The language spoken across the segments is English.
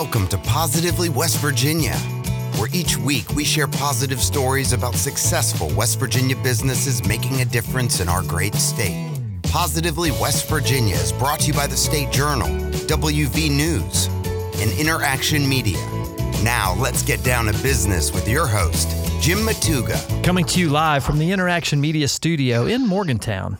Welcome to Positively West Virginia, where each week we share positive stories about successful West Virginia businesses making a difference in our great state. Positively West Virginia is brought to you by the State Journal, WV News, and Interaction Media. Now let's get down to business with your host, Jim Matuga. Coming to you live from the Interaction Media Studio in Morgantown.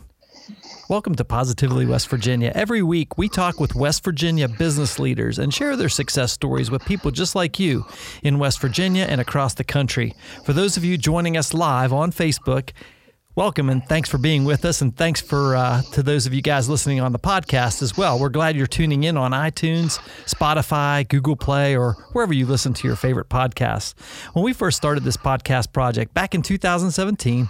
Welcome to Positively West Virginia. Every week, we talk with West Virginia business leaders and share their success stories with people just like you in West Virginia and across the country. For those of you joining us live on Facebook, welcome and thanks for being with us. And thanks for uh, to those of you guys listening on the podcast as well. We're glad you're tuning in on iTunes, Spotify, Google Play, or wherever you listen to your favorite podcasts. When we first started this podcast project back in 2017,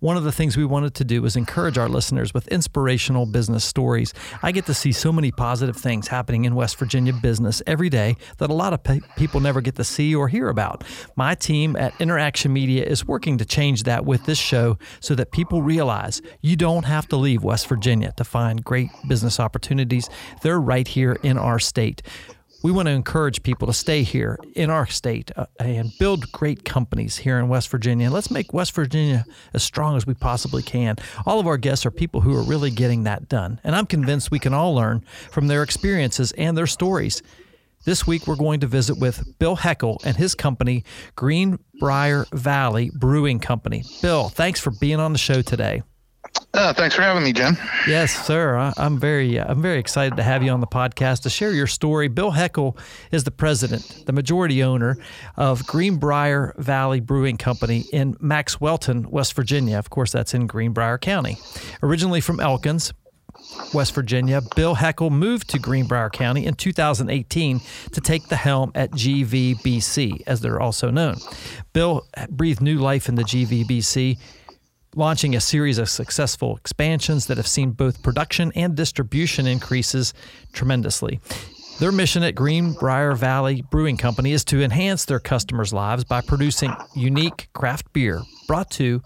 one of the things we wanted to do was encourage our listeners with inspirational business stories. I get to see so many positive things happening in West Virginia business every day that a lot of pe- people never get to see or hear about. My team at Interaction Media is working to change that with this show so that people realize you don't have to leave West Virginia to find great business opportunities. They're right here in our state we want to encourage people to stay here in our state uh, and build great companies here in West Virginia. Let's make West Virginia as strong as we possibly can. All of our guests are people who are really getting that done, and I'm convinced we can all learn from their experiences and their stories. This week, we're going to visit with Bill Heckle and his company, Greenbrier Valley Brewing Company. Bill, thanks for being on the show today. Uh, thanks for having me, Jim. Yes, sir. I, am very, uh, I'm very excited to have you on the podcast to share your story. Bill Heckle is the president, the majority owner of Greenbrier Valley Brewing Company in Maxwelton, West Virginia. Of course, that's in Greenbrier County. Originally from Elkins, West Virginia, Bill Heckle moved to Greenbrier County in 2018 to take the helm at GVBC, as they're also known. Bill breathed new life in the GVBC launching a series of successful expansions that have seen both production and distribution increases tremendously. Their mission at Greenbrier Valley Brewing Company is to enhance their customers' lives by producing unique craft beer brought to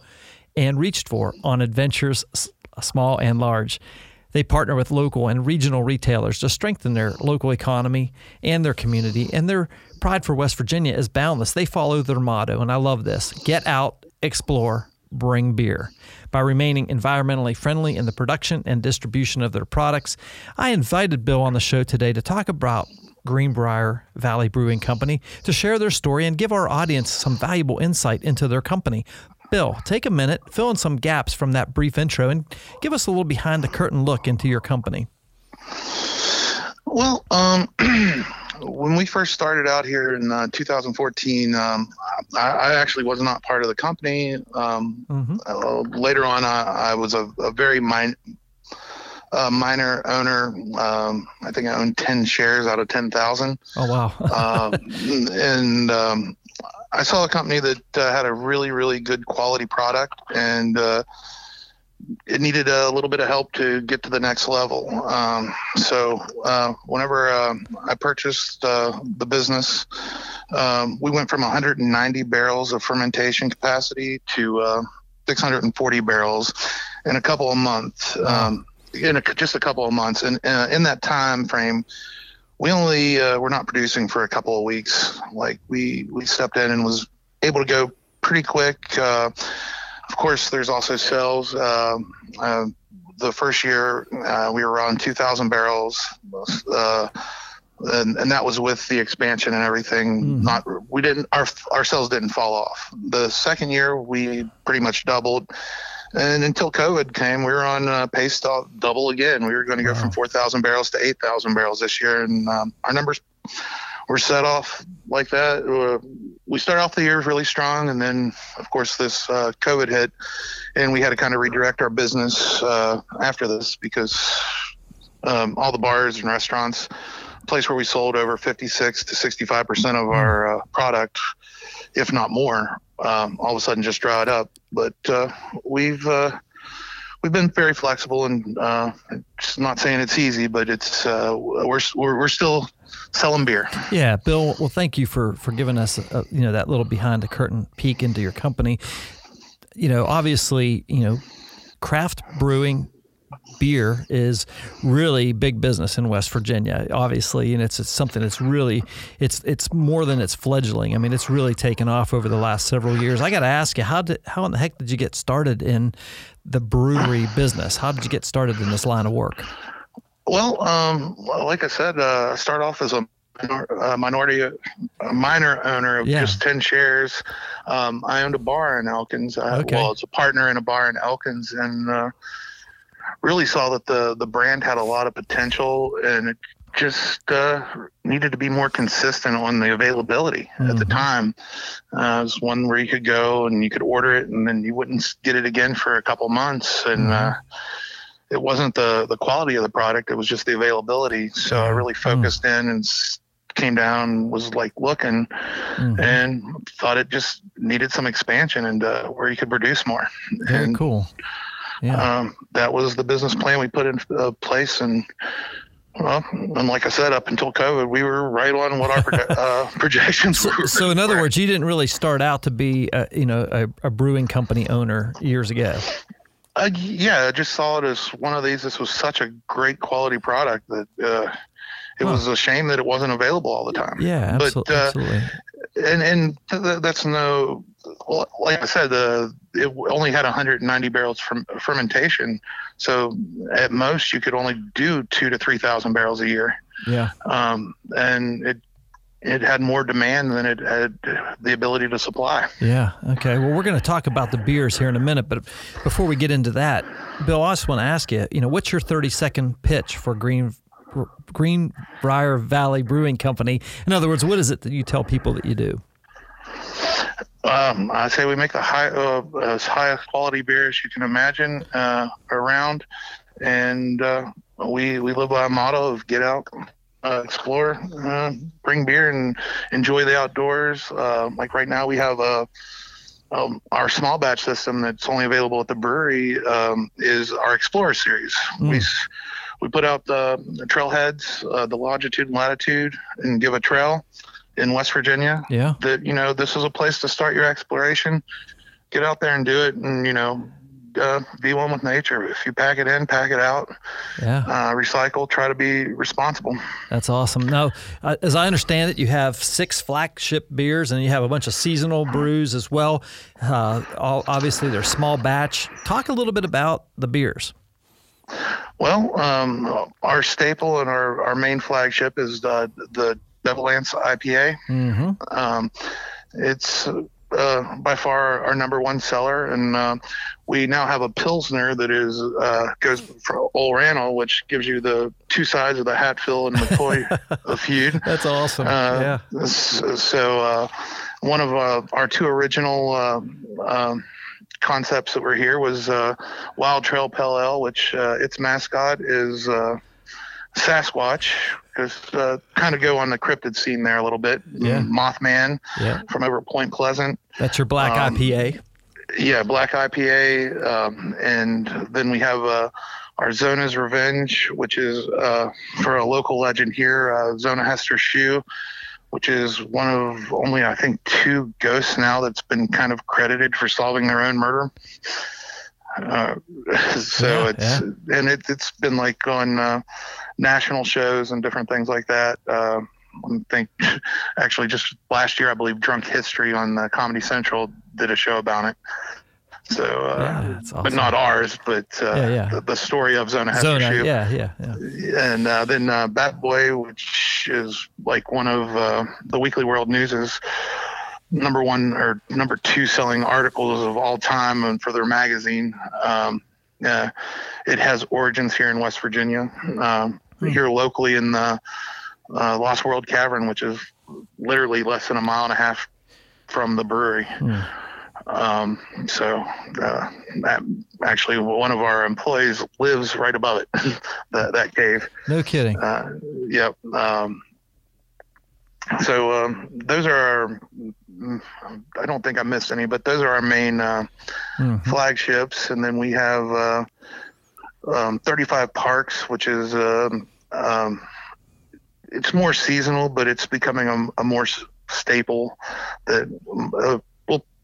and reached for on adventures small and large. They partner with local and regional retailers to strengthen their local economy and their community, and their pride for West Virginia is boundless. They follow their motto, and I love this get out, explore, bring beer. By remaining environmentally friendly in the production and distribution of their products, I invited Bill on the show today to talk about Greenbrier Valley Brewing Company to share their story and give our audience some valuable insight into their company. Bill, take a minute, fill in some gaps from that brief intro, and give us a little behind the curtain look into your company. Well, um, when we first started out here in uh, 2014, um, I, I, actually was not part of the company. Um, mm-hmm. uh, later on, I, I was a, a very min- uh, minor owner. Um, I think I owned 10 shares out of 10,000. Oh, wow. Um, and um, I saw a company that uh, had a really, really good quality product and uh, it needed a little bit of help to get to the next level. Um, so uh, whenever uh, I purchased uh, the business, um, we went from 190 barrels of fermentation capacity to uh, 640 barrels in a couple of months. Um, in a, just a couple of months, and uh, in that time frame, we only uh, were not producing for a couple of weeks. Like we we stepped in and was able to go pretty quick of course, there's also sales. Uh, uh, the first year uh, we were on 2,000 barrels, uh, and, and, that was with the expansion and everything. Mm-hmm. Not we didn't our our sales didn't fall off. The second year we pretty much doubled. And until COVID came, we were on uh, pace to double again. We were going to go wow. from 4,000 barrels to 8,000 barrels this year, and um, our numbers were set off like that. Uh, we started off the year really strong, and then of course this uh, COVID hit, and we had to kind of redirect our business uh, after this because um, all the bars and restaurants, place where we sold over 56 to 65 percent of our uh, product, if not more, um, all of a sudden just dried up. But uh, we've we've been very flexible and uh, just not saying it's easy, but it's uh, we're, we're we're still selling beer. Yeah, Bill. Well, thank you for for giving us a, you know that little behind the curtain peek into your company. You know, obviously, you know, craft brewing beer is really big business in West Virginia, obviously, and it's, it's something that's really it's it's more than its fledgling. I mean, it's really taken off over the last several years. I got to ask you, how did how in the heck did you get started in the brewery business? How did you get started in this line of work? Well, um, like I said, uh, I started off as a a minority, a minor owner of yeah. just 10 shares. Um, I owned a bar in Elkins. I, okay. Well, it's a partner in a bar in Elkins and uh, really saw that the, the brand had a lot of potential and it just uh, needed to be more consistent on the availability mm-hmm. at the mm-hmm. time. Uh, it was one where you could go and you could order it and then you wouldn't get it again for a couple months. And, uh, mm-hmm it wasn't the the quality of the product it was just the availability so i really mm-hmm. focused mm. in and came down, was like looking, mm-hmm. and thought it just needed some expansion and uh, where you could produce more. Very and, cool. Yeah. Um, that was the business plan we put in uh, place, and well, and like I said, up until COVID, we were right on what our proje- uh, projections so, were. So, in other words, you didn't really start out to be, a, you know, a, a brewing company owner years ago. Uh, yeah, I just saw it as one of these. This was such a great quality product that uh, it huh. was a shame that it wasn't available all the time. Yeah, but, uh, absolutely. And and th- that's no, like I said, uh, it only had 190 barrels from fermentation, so at most you could only do two to three thousand barrels a year. Yeah. Um, and it it had more demand than it had the ability to supply. Yeah. Okay. Well, we're going to talk about the beers here in a minute, but before we get into that, Bill, I just want to ask you, you know, what's your 30 second pitch for Green Greenbrier Valley Brewing Company. In other words, what is it that you tell people that you do? Um, I say we make the high, uh, as highest quality beer as you can imagine uh, around, and uh, we we live by a motto of get out, uh, explore, uh, bring beer, and enjoy the outdoors. Uh, like right now, we have a um, our small batch system that's only available at the brewery um, is our Explorer series. Mm. We we put out the, the trailheads, uh, the longitude and latitude, and give a trail in West Virginia. Yeah. That you know this is a place to start your exploration. Get out there and do it, and you know, uh, be one with nature. If you pack it in, pack it out. Yeah. Uh, recycle. Try to be responsible. That's awesome. Now, uh, as I understand it, you have six flagship beers, and you have a bunch of seasonal brews as well. Uh, all, obviously, they're small batch. Talk a little bit about the beers. Well, um, our staple and our, our main flagship is the, the Devil Anse IPA. Mm-hmm. Um, it's uh, by far our number one seller, and uh, we now have a pilsner that is uh, goes for Ole Randall, which gives you the two sides of the Hatfield and McCoy feud. That's awesome. Uh, yeah. So uh, one of uh, our two original. Um, concepts that were here was uh, Wild Trail Ale, which uh, its mascot is uh, Sasquatch. Just uh, kind of go on the cryptid scene there a little bit. Yeah. Mothman yeah. from over at Point Pleasant. That's your black um, IPA. Yeah, black IPA, um, and then we have uh, our Zona's Revenge, which is uh, for a local legend here, Zona Heaster Shue which is one of only I think two ghosts now that's been kind of credited for solving their own murder. Uh, so yeah, it's and it, has been like on uh, national shows and different things like that. Uh, I think actually just last year I believe Drunk History on uh, Comedy Central did a show about it. So, uh, yeah, awesome. but not ours, but uh, yeah, yeah. The, the, story of Zona Zona, Shue. yeah, yeah, yeah. And uh, then uh, Bat Boy, which is like one of uh, the Weekly World News's number one or number two selling articles of all time, and for their magazine. Um, it has origins here in West Virginia, um, hmm. here locally in the uh, Lost World Cavern, which is literally less than a mile and a half from the brewery. Hmm. Um, so uh, actually, one of our employees lives right above it, that, that cave. No kidding. Uh, yep. Um, so um, those are our. I don't think I missed any, but those are our main uh, mm-hmm. flagships, and then we have uh, um, 35 Parks, which is um, um, it's more seasonal, but it's becoming a, a more staple that uh,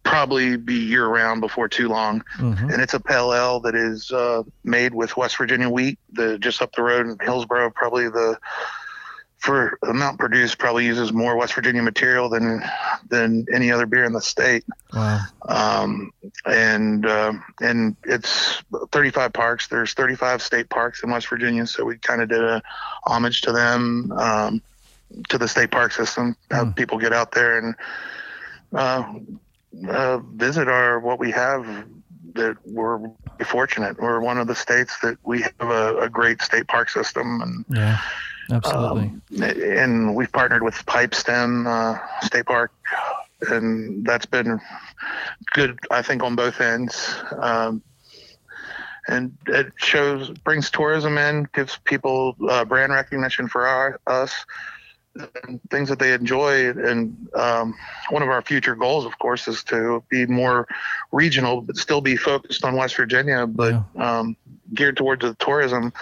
probably be year round before too long. Mhm. And it's a pale ale that is uh, made with West Virginia wheat. The just up the road in Hillsboro, probably the for amount produced probably uses more West Virginia material than than any other beer in the state. Wow. Um, and uh, and it's 35 parks. There's 35 state parks in West Virginia, so we kind of did a homage to them, um, to the state park system. Have Mm. people get out there and uh, uh, visit our what we have. That we're fortunate. We're one of the states that we have a, a great state park system, and Yeah. Absolutely. um, and we've partnered with Pipestem uh, State Park, and that's been good, I think, on both ends. Um, and it shows, brings tourism in, gives people uh, brand recognition for our, us, and things that they enjoy. And um, one of our future goals, of course, is to be more regional, but still be focused on West Virginia, but um, geared towards the tourism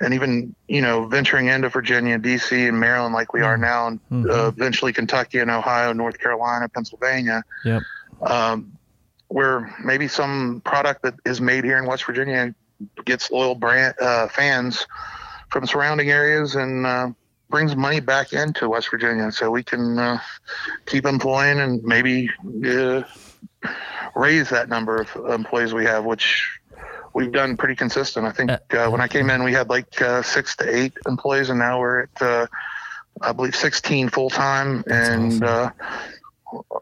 and even you know venturing into Virginia, D.C., and Maryland like we are now, and Mhm. uh, eventually Kentucky and Ohio, North Carolina, Pennsylvania. Yep. Um, where maybe some product that is made here in West Virginia gets loyal brand uh, fans from surrounding areas and uh, brings money back into West Virginia, so we can uh, keep employing and maybe uh, raise that number of employees we have, which we've done pretty consistent. I think Uh, uh, when I came in, we had like uh, six to eight employees, and now we're at, uh, I believe, 16 full time, and uh,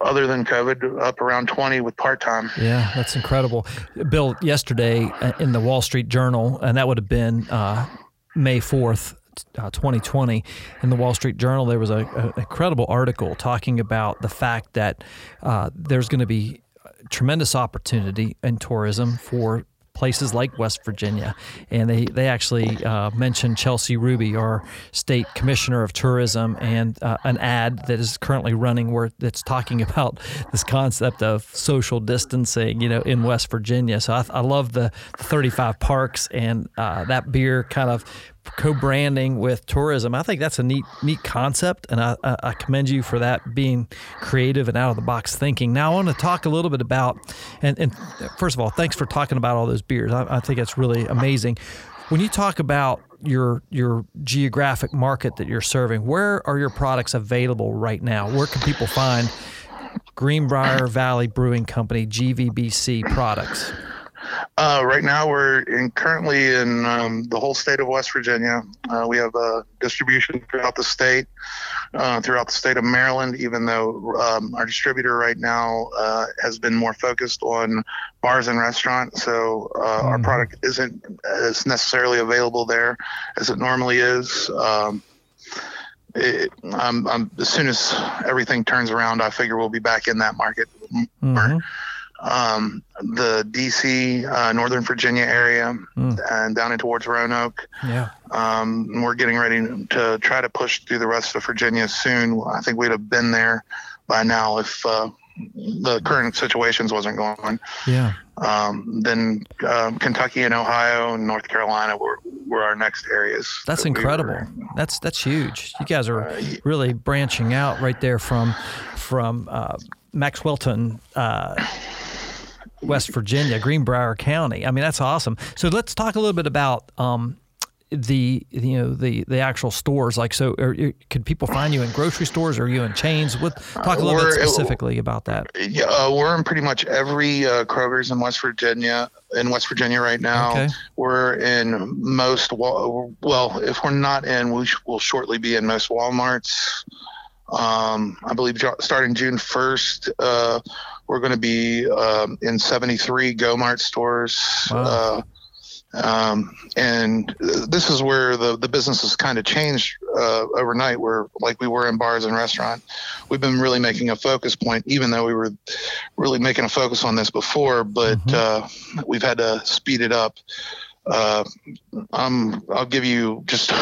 other than COVID, up around 20 with part time. Yeah, that's incredible. Bill, yesterday uh, in the Wall Street Journal, and that would have been uh, May 4th, uh, 2020, in the Wall Street Journal, there was a, a incredible article talking about the fact that uh, there's going to be tremendous opportunity in tourism for places like West Virginia. And they, they actually uh, mentioned Chelsea Ruby, our state commissioner of tourism, and uh, an ad that is currently running where that's talking about this concept of social distancing, you know, in West Virginia. So I, I love the 35 parks and uh, that beer kind of co-branding with tourism. I think that's a neat neat concept, and I, I commend you for that being creative and out of the box thinking. Now I want to talk a little bit about, and, and first of all, thanks for talking about all those beers. I, I think it's really amazing. When you talk about your your geographic market that you're serving, where are your products available right now? Where can people find Greenbrier Valley Brewing Company GVBC products? Uh, right now, we're in, currently in um, the whole state of West Virginia. Uh, we have uh, distribution throughout the state, uh, throughout the state of Maryland. Even though um, our distributor right now uh, has been more focused on bars and restaurants, so uh, our Mhm. product isn't as necessarily available there as it normally is. Um, it, I'm, I'm, as soon as everything turns around, I figure we'll be back in that market Mhm. Um, the DC, uh, Northern Virginia area, Mm. and down in towards Roanoke. Yeah. Um, we're getting ready to try to push through the rest of Virginia soon. I think we'd have been there by now if uh, the current situations wasn't going. Yeah. Um, then um, Kentucky and Ohio and North Carolina were, were our next areas. That's that we incredible. were- That's that's huge. You guys are Uh, really branching out right there from from uh, Maxwelton, uh, West Virginia, Greenbrier County. I mean, that's awesome. So let's talk a little bit about. Um, the you know the the actual stores like so are, could people find you in grocery stores or are you in chains what talk a little bit we're- specifically about that Yeah, uh, we're in pretty much every uh, Kroger's in West Virginia. In West Virginia right now, Okay. we're in most. Well, if we're not in, we sh- will shortly be in most WalMarts. Um, I believe starting June first, uh, we're going to be um, in 73 GoMart stores. Wow. Uh, um, and this is where the, the business has kind of changed uh, overnight where like we were in bars and restaurant we've been really making a focus point even though we were really making a focus on this before but Mhm. uh, we've had to speed it up uh, um, i'll give you just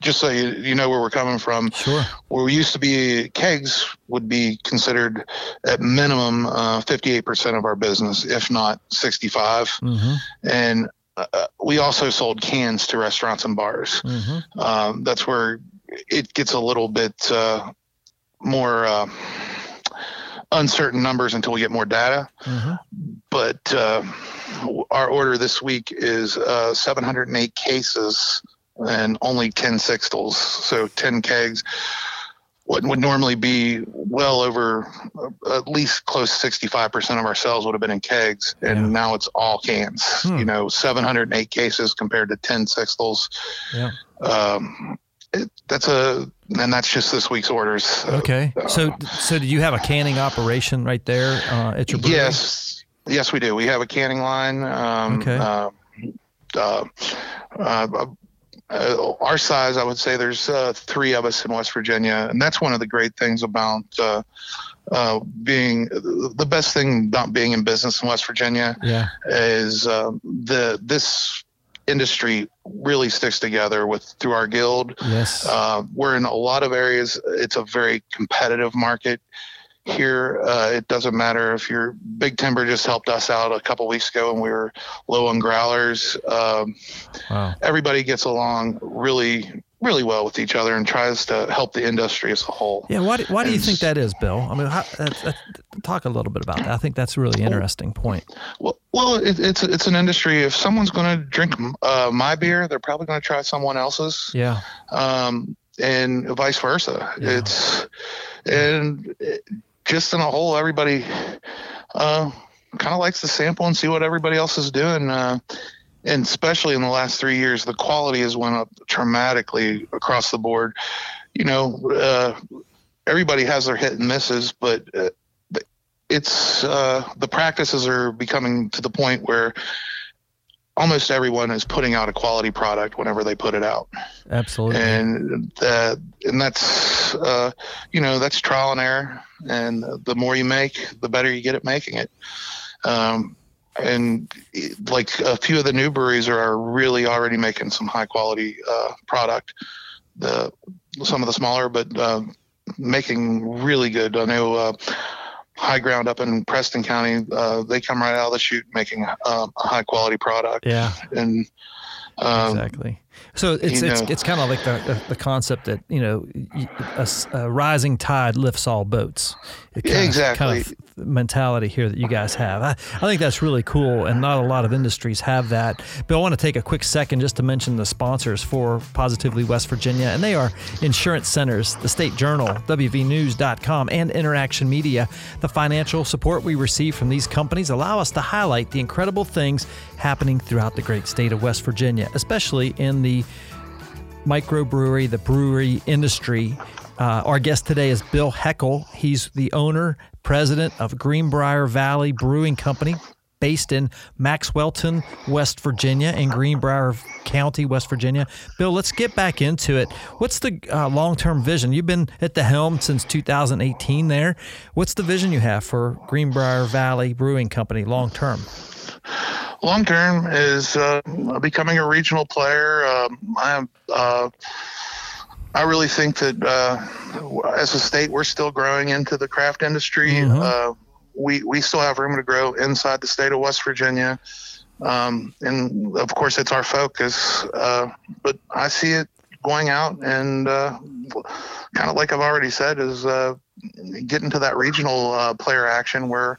just so you, you know where we're coming from sure where we used to be kegs would be considered at minimum uh, 58% of our business if not 65 mm-hmm, and uh, we also sold cans to restaurants and bars. mm-hmm. Um, that's where it gets a little bit uh, more uh, uncertain numbers until we get more data. Mm-hmm. But uh, our order this week is uh, 708 cases and only 10 sixtels, so 10 kegs. What would normally be well over uh, at least close to 65% of our sales would have been in kegs, and Yeah. now it's all cans. Hmm. You know, 708 cases compared to 10 sixtels. Yeah. Um, it, that's a, and that's just this week's orders. Okay. uh, So, so do you have a canning operation right there uh, at your brewery? Yes, yes, we do. We have a canning line. Um, Okay. Uh, uh, our size, I would say, there's uh, three of us in West Virginia, and that's one of the great things about uh, uh, being the best thing about being in business in West Virginia Yeah. is uh, the this industry really sticks together with through our guild. Yes. Uh, we're in a lot of areas. It's a very competitive market. Here, uh, it doesn't matter if your Big Timber just helped us out a couple weeks ago and we were low on growlers. Um, wow. everybody gets along really, really well with each other and tries to help the industry as a whole. Yeah. Why, do- why do you think that is, Bill? I mean, how, talk a little bit about that. I think that's a really interesting point. Well, well it, it's it's an industry. If someone's going to drink uh, my beer, they're probably going to try someone else's. Yeah. um, and vice versa. Yeah. It's and it, just in a whole, everybody uh, kind of likes to sample and see what everybody else is doing. Uh, and especially in the last three years, the quality has went up dramatically across the board. You know, uh, everybody has their hit and misses, but uh, it's uh, the practices are becoming to the point where almost everyone is putting out a quality product whenever they put it out. Absolutely. and uh, and that's uh, you know that's trial and error. And the more you make the better you get at making it. Um, and like a few of the new breweries are really already making some high quality uh, product. The some of the smaller but uh, making really good. I know uh, high ground up in preston county uh, they come right out of the chute making uh, a high quality product yeah. and um, Exactly. So it's it's know- it's kind of like the, the, the concept that you know a, a rising tide lifts all boats. It kind of- Exactly. kind of mentality here that you guys have. I, I think that's really cool, and not a lot of industries have that. But I want to take a quick second just to mention the sponsors for Positively West Virginia, and they are Insurance Centers, the State Journal, WVNews.com, and Interaction Media. The financial support we receive from these companies allow us to highlight the incredible things happening throughout the great state of West Virginia, especially in the microbrewery, the brewery industry. Uh, our guest today is Bill Heckle. He's the owner, president of Greenbrier Valley Brewing Company, based in Maxwelton, West Virginia, in Greenbrier County, West Virginia. Bill, let's get back into it. What's the uh, long term vision? You've been at the helm since 2018 there. What's the vision you have for Greenbrier Valley Brewing Company long term? long term is uh, becoming a regional player. Um, I am. Uh, I really think that uh, as a state, we're still growing into the craft industry. Mhm. Uh, we we still have room to grow inside the state of West Virginia, um, and of course, it's our focus. Uh, but I see it going out and uh, kind of like I've already said, is uh, getting to that regional uh, player action where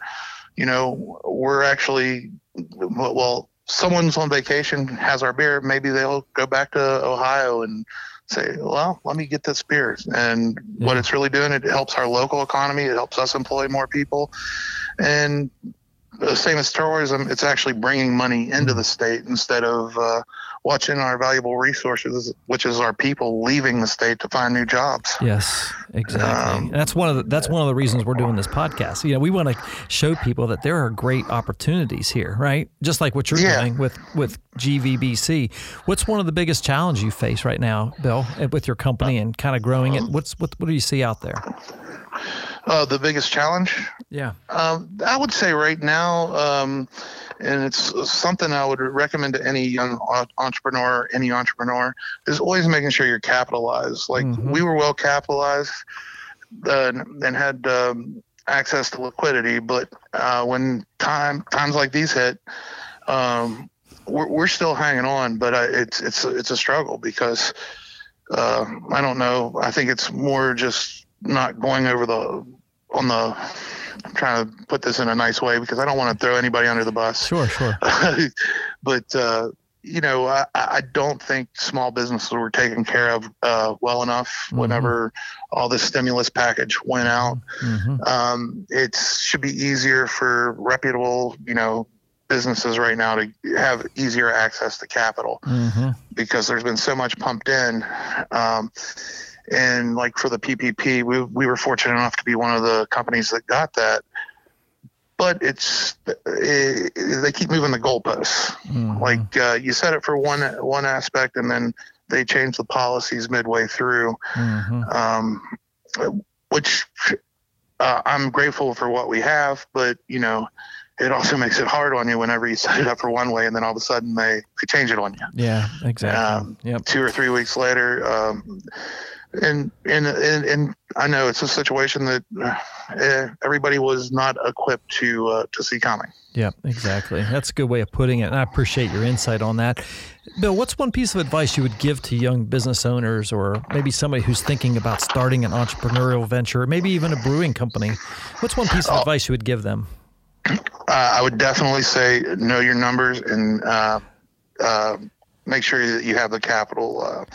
you know we're actually well, someone's on vacation, has our beer, maybe they'll go back to Ohio and say, well, let me get this beer. And what it's really doing, it helps our local economy. It helps us employ more people. And the same as tourism, it's actually bringing money into the state instead of uh, watching our valuable resources, which is our people leaving the state to find new jobs. Yes, exactly. Um, that's one of the, that's one of the reasons we're doing this podcast. You know, we want to show people that there are great opportunities here, right? Just like what you're Yeah. doing with with GVBC. What's one of the biggest challenges you face right now, Bill, with your company and kind of growing it? What's what what do you see out there? Uh, the biggest challenge Yeah. Um, I would say right now, um, and it's something I would recommend to any young entrepreneur, any entrepreneur, is always making sure you're capitalized. Like Mhm. we were well capitalized uh, and had um, access to liquidity, but uh, when time times like these hit, um, we're, we're still hanging on, but I, it's it's it's a struggle because uh, I don't know. I think it's more just not going over the on the I'm trying to put this in a nice way because I don't want to throw anybody under the bus. Sure, sure. but uh, you know, I, I don't think small businesses were taken care of uh, well enough Mm-hmm. whenever all the stimulus package went out. Mhm. Um, it should be easier for reputable, you know, businesses right now to have easier access to capital Mhm. because there's been so much pumped in. Um, and like for the PPP, we, we were fortunate enough to be one of the companies that got that. But it's it, they keep moving the goalposts. Mhm. Like uh, you said it for one one aspect, and then they change the policies midway through, Mhm. um, which uh, I'm grateful for what we have. But you know, it also makes it hard on you whenever you set it up for one way, and then all of a sudden they, they change it on you Yeah, exactly. Um, yep. two or three weeks later. Um, and, and and and I know it's a situation that uh, everybody was not equipped to uh, to see coming. Yeah, exactly. That's a good way of putting it. And I appreciate your insight on that. Bill, what's one piece of advice you would give to young business owners or maybe somebody who's thinking about starting an entrepreneurial venture or maybe even a brewing company? What's one piece of advice you would give them? Uh, I would definitely say know your numbers and uh, uh, make sure that you have the capital.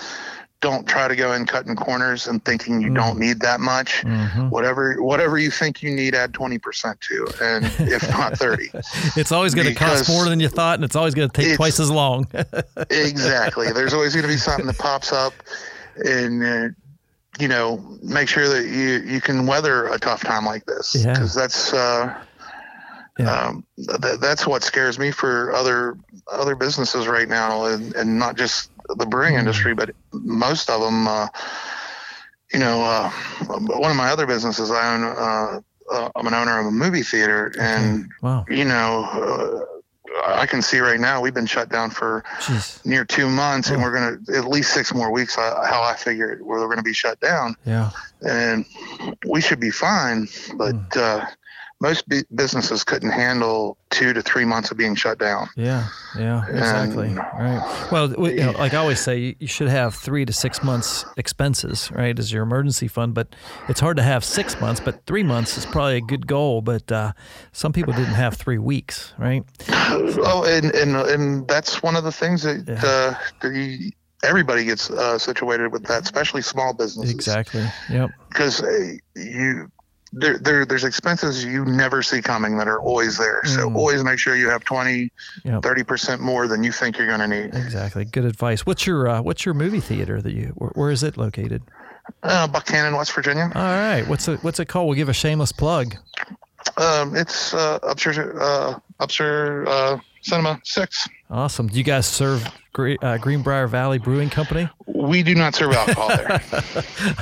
Don't try to go in cutting corners and thinking you don't need that much. Mhm. Whatever whatever you think you need, add twenty percent to, and if not thirty. It's always going to cost more than you thought, and it's always going to take twice as long. exactly. There's always going to be something that pops up, and uh, you know, make sure that you you can weather a tough time like this Yeah. because that's uh, Yeah. um, th- that's what scares me for other other businesses right now, and, and not just the brewing Mm. industry, but most of them. Uh, you know, uh, one of my other businesses, I own. Uh, uh, I'm an owner of a movie theater, and wow. you know, uh, I can see right now we've been shut down for Jeez. near two months, and Oh. we're going to at least six more weeks. How I figure it, we're going to be shut down, Yeah. and we should be fine. But Hmm. Most bu- businesses couldn't handle two to three months of being shut down. Yeah, yeah, exactly. And- right. Well, w- you know, like I always say, you- should have three to six months expenses, right, as your emergency fund. But it's hard to have six months, but three months is probably a good goal. But uh, some people didn't have three weeks, right? Oh, and and and that's one of the things that Yeah. uh, that you, everybody gets uh, situated with that, especially small businesses. Exactly. Yep. because uh, you there, there there's expenses you never see coming that are always there so Mm. always make sure you have 20 Yep. 30% more than you think you're going to need Exactly. Good advice. What's your uh, What's your movie theater that you? Where, where is it located? uh, Buckhannon west virginia All right. What's it What's it called? We'll give a shameless plug. um, it's uh, upstairs uh, uh, cinema 6 Awesome. Do you guys serve Gre- uh, Greenbrier Valley Brewing Company? we do not serve alcohol there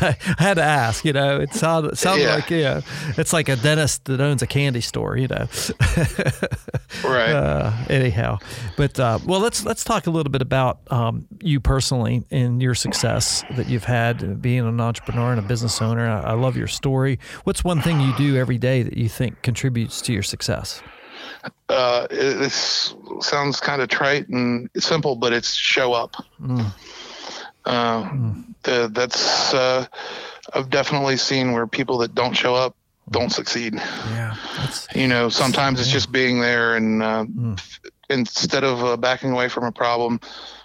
I had to ask, you know, it sounded, it sounded Yeah. like, you know, it's like a dentist that owns a candy store, you know. right Uh, anyhow, but uh, well, let's let's talk a little bit about um, you personally and your success that you've had being an entrepreneur and a business owner. I, I love your story. What's one thing you do every day that you think contributes to your success? Uh, it, this sounds kind of trite and simple but it's show up Mm. uh, the, that's uh, i've definitely seen where people that don't show up don't succeed Yeah, you know sometimes it's just being there and uh, Mm. f- instead of uh, backing away from a problem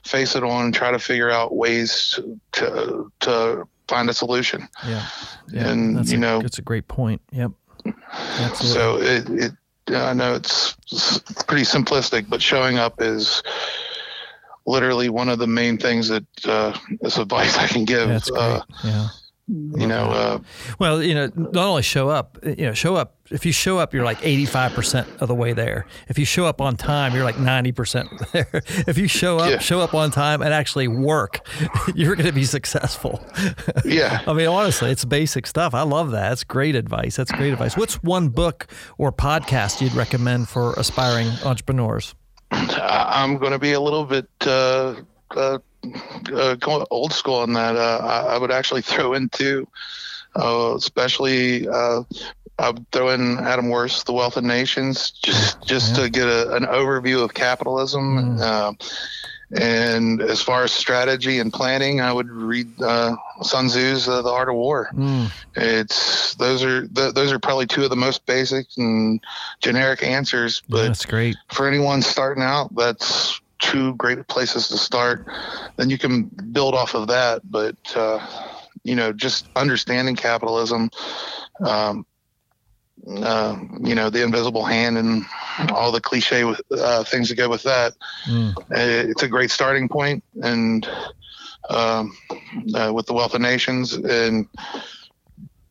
face it on and try to figure out ways to to, find a solution yeah, yeah. And, that's you a, know- that's a great point. Yep. Absolutely. so it, it i know it's pretty simplistic but showing up is literally one of the main things that uh, is advice i can give that's great. uh, yeah. You know uh, Well, you know, not only show up, you know, show up. If you show up, you're like 85% of the way there. If you show up on time, you're like 90% there. If you show up, Yeah. show up on time and actually work, you're going to be successful. yeah I mean, honestly, it's basic stuff. I love that. That's great advice. That's great advice. What's one book or podcast you'd recommend for aspiring entrepreneurs? I'm going to be a little bit uh, uh, uh, go old school on that. Uh, I, I would actually throw into, uh, especially uh, I'd throw in Adam Worth's The Wealth of Nations, just just Yeah. to get a, an overview of capitalism. Mm. Uh, And as far as strategy and planning, I would read uh, Sun Tzu's uh, The Art of War. Mm. It's those are th- those are probably two of the most basic and generic answers. But yeah, that's great for anyone starting out. That's two great places to start. Then you can build off of that. But uh, you know, just understanding capitalism. Um, uh, you know, the invisible hand and all the cliche uh, things that go with that. Mm. It's a great starting point, and um, uh, with the wealth of nations and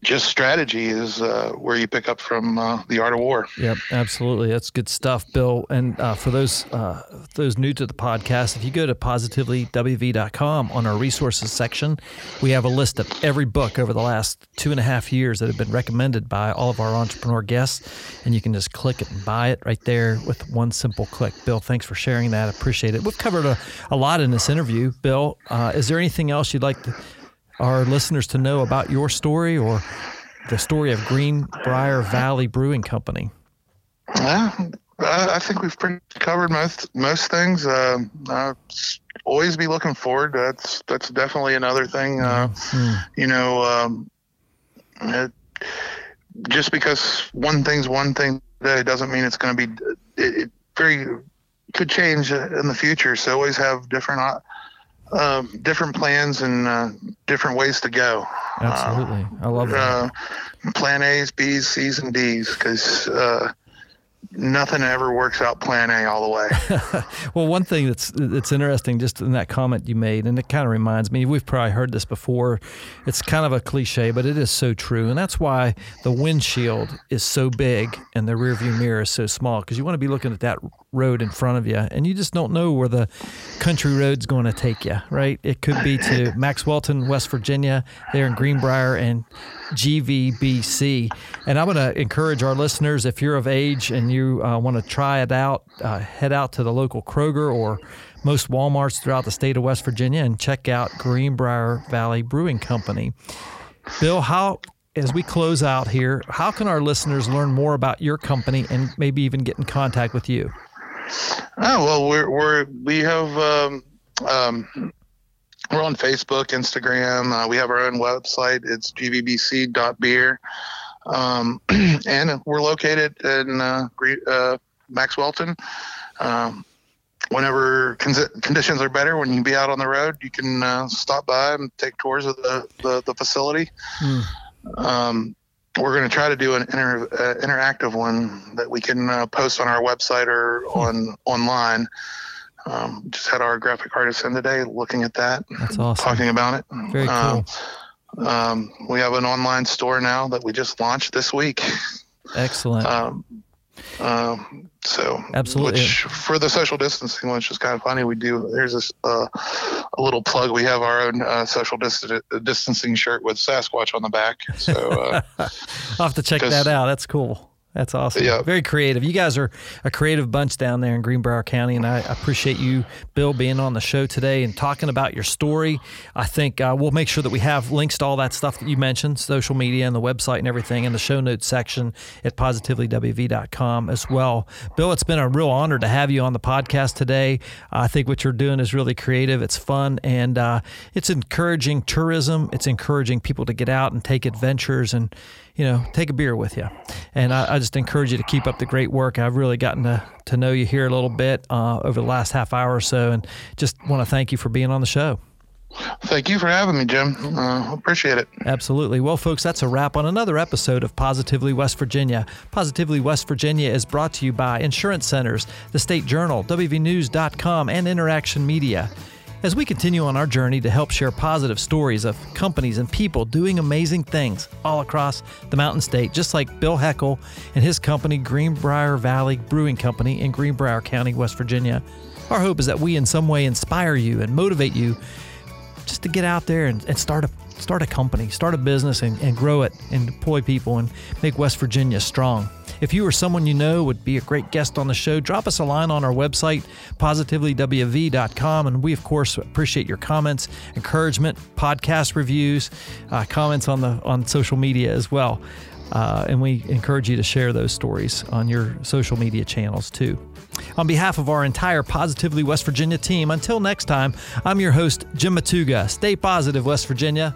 just strategy is uh, where you pick up from uh, the art of war. Yep, absolutely. That's good stuff, Bill. And uh, for those uh, those new to the podcast, if you go to positivelywv.com on our resources section, we have a list of every book over the last two and a half years that have been recommended by all of our entrepreneur guests, and you can just click it and buy it right there with one simple click. Bill, thanks for sharing that. Appreciate it. We've covered a, a lot in this interview. Bill, uh, is there anything else you'd like to? Our listeners to know about your story or the story of Greenbrier Valley Brewing Company? Yeah, I think we've pretty covered most most things. Uh, uh, always be looking forward. That's that's definitely another thing. Uh, mm. You know, um, it, just because one thing's one thing today doesn't mean it's going to be. It, it, very could change in the future. So always have different uh, um, different plans and uh, different ways to go. Absolutely, uh, I love that. Uh, plan A's, B's, C's, and D's because uh, nothing ever works out plan A all the way. well, one thing that's that's interesting just in that comment you made, and it kind of reminds me, we've probably heard this before. It's kind of a cliche, but it is so true, and that's why the windshield is so big and the rearview mirror is so small because you want to be looking at that road in front of you, and you just don't know where the country road's going to take you. Right? It could be to Maxwelton, West Virginia, there in Greenbrier, and GVBC. And I'm going to encourage our listeners if you're of age and you uh, want to try it out, uh, head out to the local Kroger or most Walmarts throughout the state of West Virginia and check out Greenbrier Valley Brewing Company. Bill, how as we close out here, how can our listeners learn more about your company and maybe even get in contact with you? Oh well, we're we're we have um, um, we're on Facebook, Instagram. Uh, we have our own website. It's gvbc.beer. Um, and we're located in uh, uh, Maxwelton. Um, whenever con- conditions are better, when you can be out on the road, you can uh, stop by and take tours of the, the, the facility. Mm. Um, we're going to try to do an inter, uh, interactive one that we can uh, post on our website or hmm. on online. Um, just had our graphic artist in today looking at that. That's awesome. Talking about it. Very um, cool. Um, we have an online store now that we just launched this week. Excellent. Um, um, so absolutely which, for the social distancing, which is kind of funny, we do. There's this uh, a little plug. We have our own uh, social distancing shirt with Sasquatch on the back. So uh, I'll have to check that out. That's cool. That's awesome. Yeah. Very creative. You guys are a creative bunch down there in Greenbrier County, and I appreciate you, Bill, being on the show today and talking about your story. I think uh, we'll make sure that we have links to all that stuff that you mentioned, social media and the website and everything in the show notes section at positivelywv.com as well. Bill, it's been a real honor to have you on the podcast today. I think what you're doing is really creative. It's fun, and uh, it's encouraging tourism. It's encouraging people to get out and take adventures and you know, take a beer with you. And I, I, just encourage you to keep up the great work. I've really gotten to, to know you here a little bit uh, over the last half hour or so, and just want to thank you for being on the show. Thank you for having me, Jim. Uh, appreciate it. Absolutely. Well, folks, that's a wrap on another episode of Positively West Virginia. Positively West Virginia is brought to you by Insurance Centers, the State Journal, WVNews.com, and Interaction Media. As we continue on our journey to help share positive stories of companies and people doing amazing things all across the Mountain State, just like Bill Heckle and his company, Greenbrier Valley Brewing Company in Greenbrier County, West Virginia, our hope is that we in some way inspire you and motivate you just to get out there and, and start a start a company, start a business, and, and grow it and deploy people and make West Virginia strong. If you or someone you know would be a great guest on the show, drop us a line on our website, positivelywv.com. And we, of course, appreciate your comments, encouragement, podcast reviews, uh, comments on the on social media as well. Uh, and we encourage you to share those stories on your social media channels too. On behalf of our entire Positively West Virginia team, until next time, I'm your host, Jim Matuga. Stay positive, West Virginia.